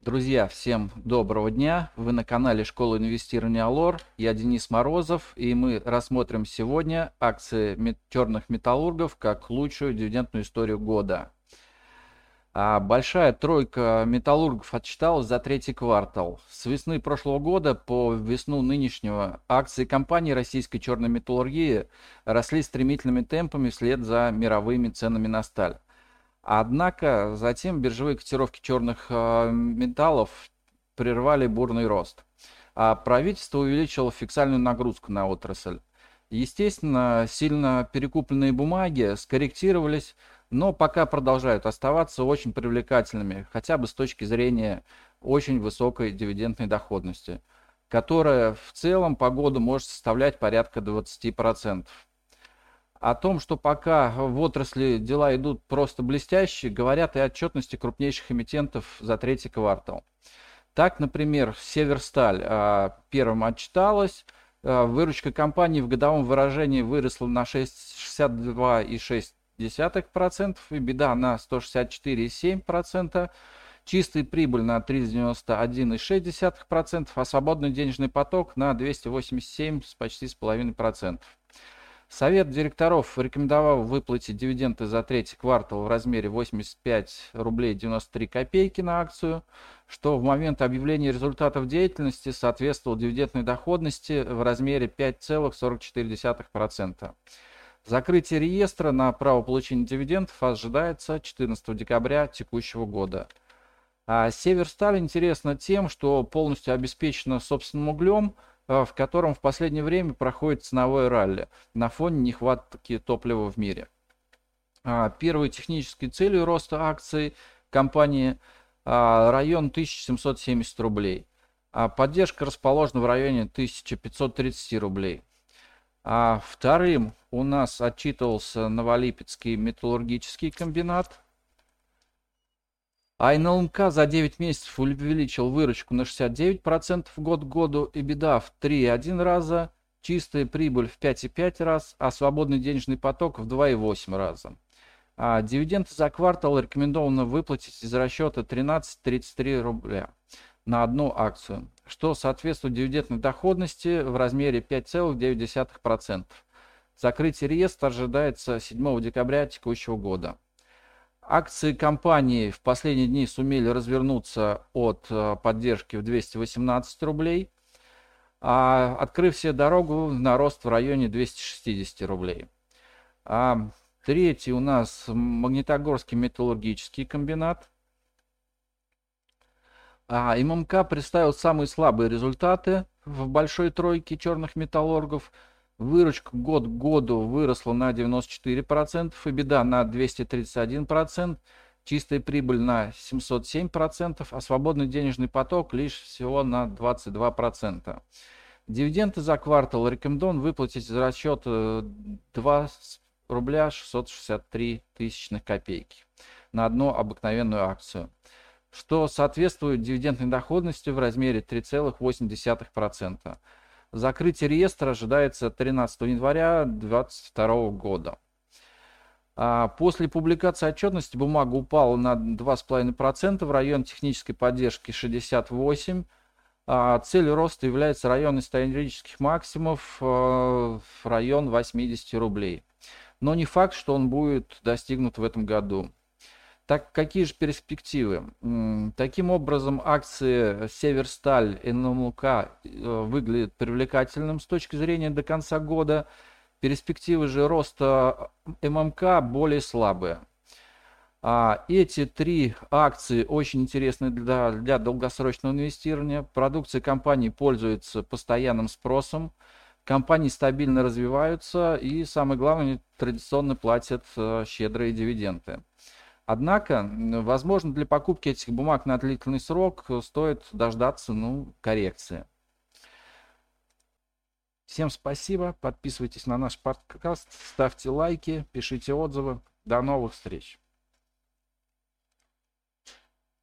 Друзья, всем доброго дня. Вы на канале Школа инвестирования Алор. Я Денис Морозов, и мы рассмотрим сегодня акции черных металлургов как лучшую дивидендную историю года. А большая тройка металлургов отчиталась за третий квартал. С весны прошлого года по весну нынешнего акции компании российской черной металлургии росли стремительными темпами вслед за мировыми ценами на сталь. Однако затем биржевые котировки черных э, металлов прервали бурный рост. А правительство увеличило фиксальную нагрузку на отрасль. Естественно, сильно перекупленные бумаги скорректировались, но пока продолжают оставаться очень привлекательными, хотя бы с точки зрения очень высокой дивидендной доходности, которая в целом по году может составлять порядка 20%. О том, что пока в отрасли дела идут просто блестяще, говорят и отчетности крупнейших эмитентов за третий квартал. Так, например, Северсталь а, первым отчиталась, а, выручка компании в годовом выражении выросла на 62,6%, и беда на 164,7%, чистая прибыль на 391,6%, а свободный денежный поток на 287 почти с половиной процентов. Совет директоров рекомендовал выплатить дивиденды за третий квартал в размере 85 рублей 93 копейки на акцию, что в момент объявления результатов деятельности соответствовало дивидендной доходности в размере 5,44%. Закрытие реестра на право получения дивидендов ожидается 14 декабря текущего года. А Северсталь интересно тем, что полностью обеспечена собственным углем – в котором в последнее время проходит ценовое ралли на фоне нехватки топлива в мире. А, первой технической целью роста акций компании а, район 1770 рублей. А поддержка расположена в районе 1530 рублей. А вторым у нас отчитывался Новолипецкий металлургический комбинат а НЛМК за 9 месяцев увеличил выручку на 69% год к году, и беда в 3,1 раза, чистая прибыль в 5,5 раз, а свободный денежный поток в 2,8 раза. А дивиденды за квартал рекомендовано выплатить из расчета 13,33 рубля на одну акцию, что соответствует дивидендной доходности в размере 5,9%. Закрытие реестра ожидается 7 декабря текущего года. Акции компании в последние дни сумели развернуться от э, поддержки в 218 рублей, а открыв себе дорогу на рост в районе 260 рублей. А третий у нас Магнитогорский металлургический комбинат. А ММК представил самые слабые результаты в большой тройке черных металлургов – Выручка год к году выросла на 94%, и беда на 231%, чистая прибыль на 707%, а свободный денежный поток лишь всего на 22%. Дивиденды за квартал рекомендован выплатить за расчет 2 рубля 663 тысячных копейки на одну обыкновенную акцию, что соответствует дивидендной доходности в размере 3,8%. Закрытие реестра ожидается 13 января 2022 года. А после публикации отчетности бумага упала на 2,5% в район технической поддержки 68. А целью роста является район исторических максимумов э, в район 80 рублей. Но не факт, что он будет достигнут в этом году. Так какие же перспективы? Таким образом, акции Северсталь НМК э, выглядят привлекательным с точки зрения до конца года. Перспективы же роста ММК более слабые. А эти три акции очень интересны для, для долгосрочного инвестирования. Продукция компании пользуется постоянным спросом. Компании стабильно развиваются и, самое главное, традиционно платят э, щедрые дивиденды. Однако, возможно, для покупки этих бумаг на длительный срок э, стоит дождаться ну, коррекции. Всем спасибо, подписывайтесь на наш подкаст, ставьте лайки, пишите отзывы. До новых встреч!